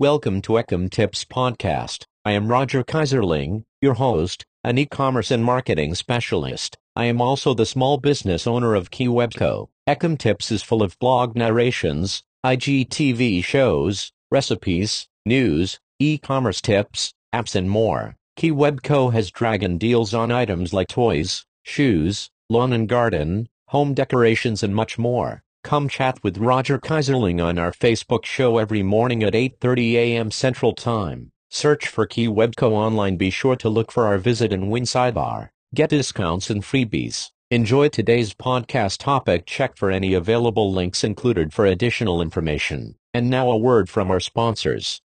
Welcome to Ecom Tips Podcast. I am Roger Kaiserling, your host, an e-commerce and marketing specialist. I am also the small business owner of KeyWebCo. Ecom Tips is full of blog narrations, IGTV shows, recipes, news, e-commerce tips, apps and more. KeyWebCo has dragon deals on items like toys, shoes, lawn and garden, home decorations and much more. Come chat with Roger Kaiserling on our Facebook show every morning at 8:30 a.m. Central Time. Search for Key Webco online. Be sure to look for our visit and win sidebar. Get discounts and freebies. Enjoy today's podcast topic. Check for any available links included for additional information. And now a word from our sponsors.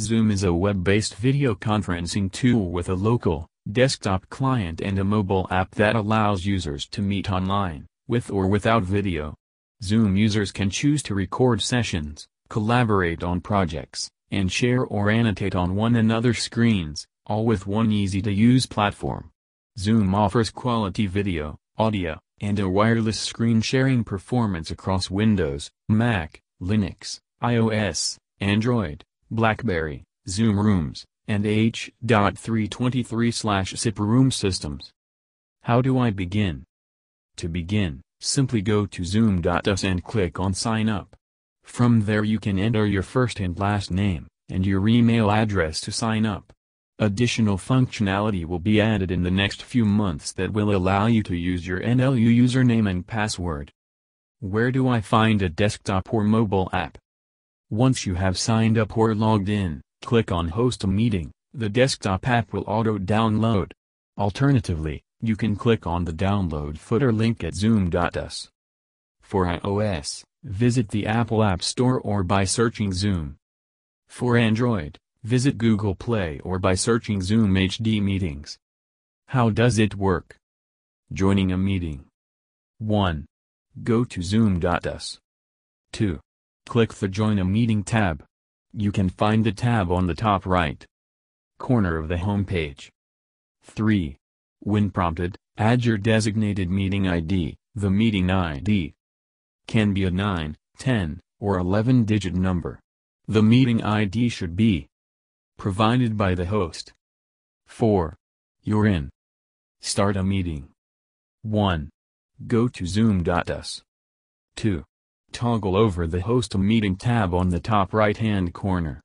Zoom is a web-based video conferencing tool with a local, desktop client and a mobile app that allows users to meet online, with or without video. Zoom users can choose to record sessions, collaborate on projects, and share or annotate on one another's screens, all with one easy-to-use platform. Zoom offers quality video, audio, and a wireless screen sharing performance across Windows, Mac, Linux, iOS, Android, BlackBerry, Zoom Rooms, and H.323/SIP room systems. How do I begin? To begin, simply go to zoom.us and click on Sign Up. From there you can enter your first and last name, and your email address to sign up. Additional functionality will be added in the next few months that will allow you to use your NLU username and password. Where do I find a desktop or mobile app? Once you have signed up or logged in, click on Host a Meeting, the desktop app will auto-download. Alternatively, you can click on the download footer link at zoom.us. For iOS, visit the Apple App Store or by searching Zoom. For Android, visit Google Play or by searching Zoom HD Meetings. How does it work? Joining a meeting. 1. Go to zoom.us. 2. Click the Join a Meeting tab. You can find the tab on the top right corner of the home page. 3. When prompted, add your designated meeting ID. The meeting ID can be a 9, 10, or 11-digit number. The meeting ID should be provided by the host. 4. You're in. Start a meeting. 1. Go to zoom.us. 2. Toggle over the Host a Meeting tab on the top right-hand corner.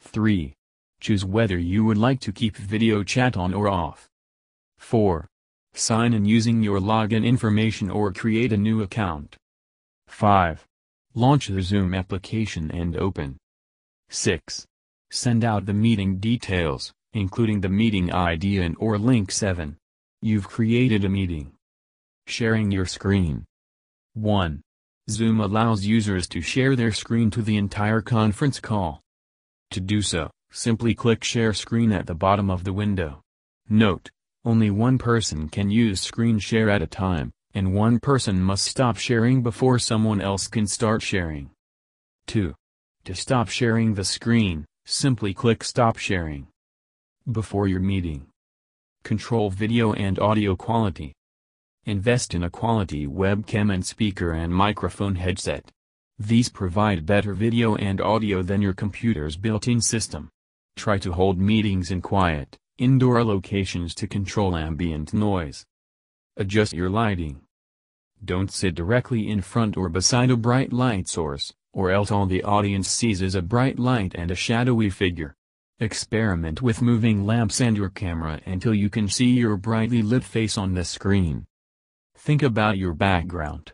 3. Choose whether you would like to keep video chat on or off. 4. Sign in using your login information or create a new account. 5. Launch the Zoom application and open. 6. Send out the meeting details, including the meeting ID and or link 7. You've created a meeting. Sharing your screen. 1. Zoom allows users to share their screen to the entire conference call. To do so, simply click Share Screen at the bottom of the window. Note, only one person can use screen share at a time, and one person must stop sharing before someone else can start sharing. 2. To stop sharing the screen, simply click Stop Sharing. Before your meeting. Control video and audio quality. Invest in a quality webcam and speaker and microphone headset. These provide better video and audio than your computer's built-in system. Try to hold meetings in quiet, indoor locations to control ambient noise. Adjust your lighting. Don't sit directly in front or beside a bright light source, or else all the audience sees is a bright light and a shadowy figure. Experiment with moving lamps and your camera until you can see your brightly lit face on the screen. Think about your background.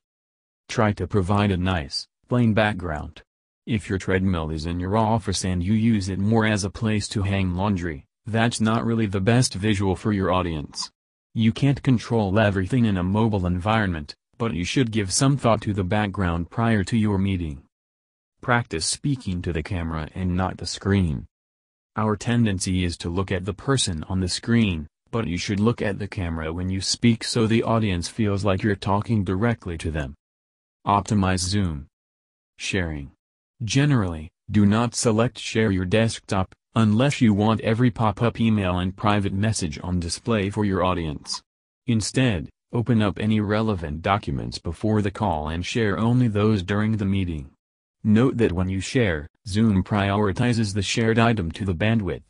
Try to provide a nice, plain background. If your treadmill is in your office and you use it more as a place to hang laundry, that's not really the best visual for your audience. You can't control everything in a mobile environment, but you should give some thought to the background prior to your meeting. Practice speaking to the camera and not the screen. Our tendency is to look at the person on the screen, but you should look at the camera when you speak so the audience feels like you're talking directly to them. Optimize Zoom. Sharing. Generally, do not select Share your desktop, unless you want every pop-up email and private message on display for your audience. Instead, Open up any relevant documents before the call and share only those during the meeting. Note that when you share, Zoom prioritizes the shared item to the bandwidth.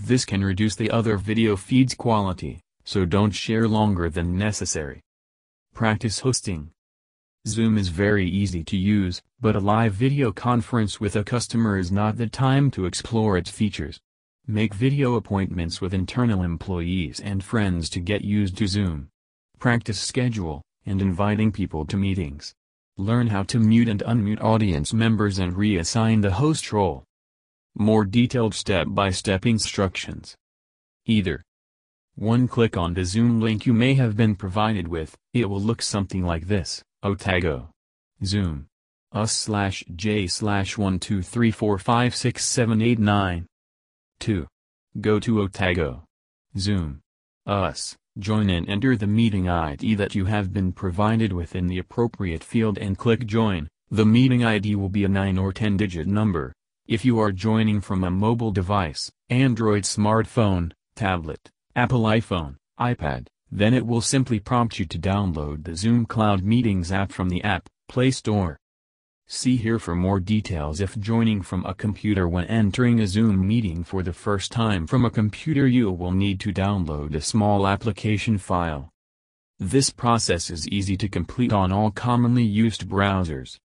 This can reduce the other video feed's quality, so don't share longer than necessary. Practice hosting. Zoom is very easy to use, but a live video conference with a customer is not the time to explore its features. Make video appointments with internal employees and friends to get used to Zoom. Practice schedule, and inviting people to meetings. Learn how to mute and unmute audience members and reassign the host role. More detailed step-by-step instructions. Either 1. Click on the Zoom link you may have been provided with, it will look something like this, Otago. Zoom. Us slash J slash 123456789. 2. Go to Otago. Zoom. Us. Join and enter the meeting ID that you have been provided with in the appropriate field and click Join. The meeting ID will be a 9 or 10 digit number. If you are joining from a mobile device, Android smartphone, tablet, Apple iPhone, iPad, then it will simply prompt you to download the Zoom Cloud Meetings app from the App Play Store. See here for more details if joining from a computer when entering a Zoom meeting for the first time from a computer you will need to download a small application file. This process is easy to complete on all commonly used browsers.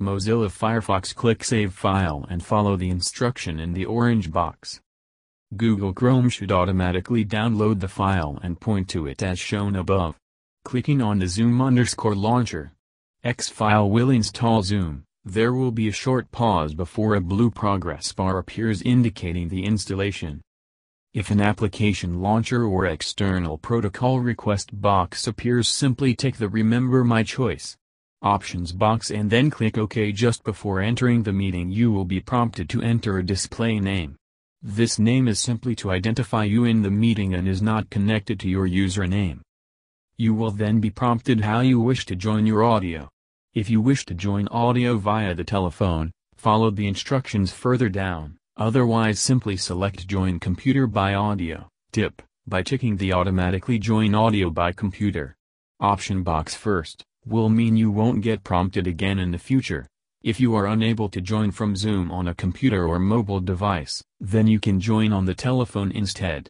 Mozilla Firefox click Save File and follow the instruction in the orange box. Google Chrome should automatically download the file and point to it as shown above. Clicking on the Zoom underscore launcher, X file will install Zoom. There will be a short pause before a blue progress bar appears indicating the installation. If an application launcher or external protocol request box appears simply tick the Remember My Choice options box and then click OK just before entering the meeting you will be prompted to enter a display name. This name is simply to identify you in the meeting and is not connected to your username. You will then be prompted how you wish to join your audio. If you wish to join audio via the telephone, follow the instructions further down, otherwise simply select Join Computer by Audio, tip, by ticking the Automatically Join Audio by Computer. Option box first, will mean you won't get prompted again in the future. If you are unable to join from Zoom on a computer or mobile device, then you can join on the telephone instead.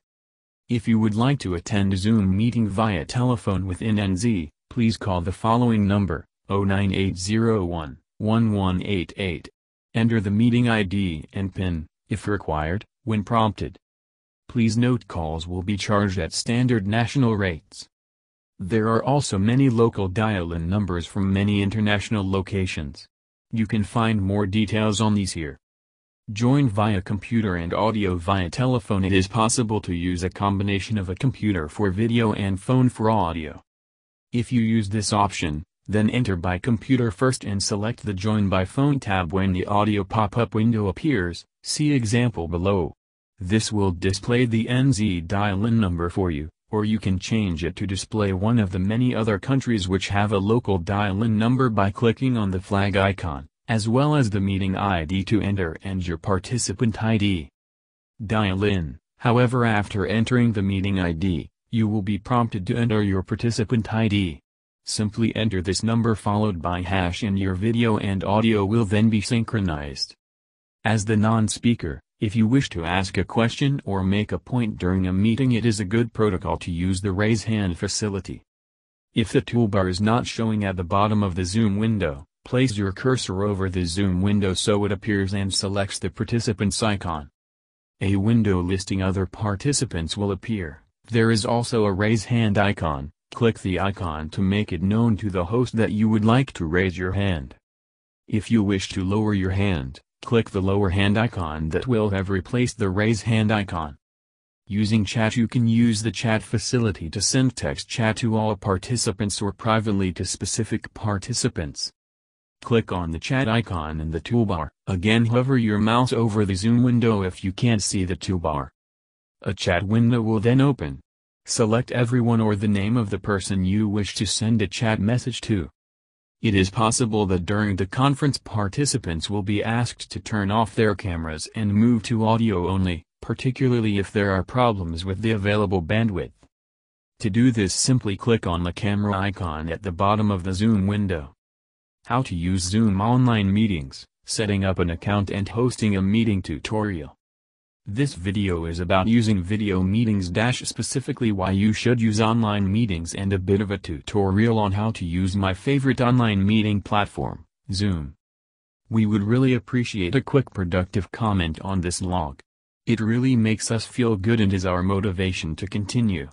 If you would like to attend a Zoom meeting via telephone with NNZ, please call the following number, 09801-1188. Enter the meeting ID and PIN, if required, when prompted. Please note calls will be charged at standard national rates. There are also many local dial-in numbers from many international locations. You can find more details on these here. Join via computer and audio via telephone It is possible to use a combination of a computer for video and phone for audio. If you use this option, then enter by computer first and select the Join by Phone tab when the audio pop-up window appears, see example below. This will display the NZ dial-in number for you, or you can change it to display one of the many other countries which have a local dial-in number by clicking on the flag icon as well as the meeting ID to enter and your participant ID. Dial in, however after entering the meeting ID, you will be prompted to enter your participant ID. Simply enter this number followed by hash and your video and audio will then be synchronized. As the non-speaker, if you wish to ask a question or make a point during a meeting it is a good protocol to use the raise hand facility. If the toolbar is not showing at the bottom of the Zoom window, Place your cursor over the Zoom window so it appears and selects the participants icon. A window listing other participants will appear. There is also a raise hand icon. Click the icon to make it known to the host that you would like to raise your hand. If you wish to lower your hand, click the lower hand icon that will have replaced the raise hand icon. Using chat you can use the chat facility to send text chat to all participants or privately to specific participants. Click on the chat icon in the toolbar, again hover your mouse over the zoom window if you can't see the toolbar. A chat window will then open. Select everyone or the name of the person you wish to send a chat message to. It is possible that during the conference participants will be asked to turn off their cameras and move to audio only, particularly if there are problems with the available bandwidth. To do this simply click on the camera icon at the bottom of the Zoom window. How to use Zoom online meetings, setting up an account and hosting a meeting tutorial. This video is about using video meetings specifically why you should use online meetings and a bit of a tutorial on how to use my favorite online meeting platform, Zoom. We would really appreciate a quick productive comment on this log. It really makes us feel good and is our motivation to continue.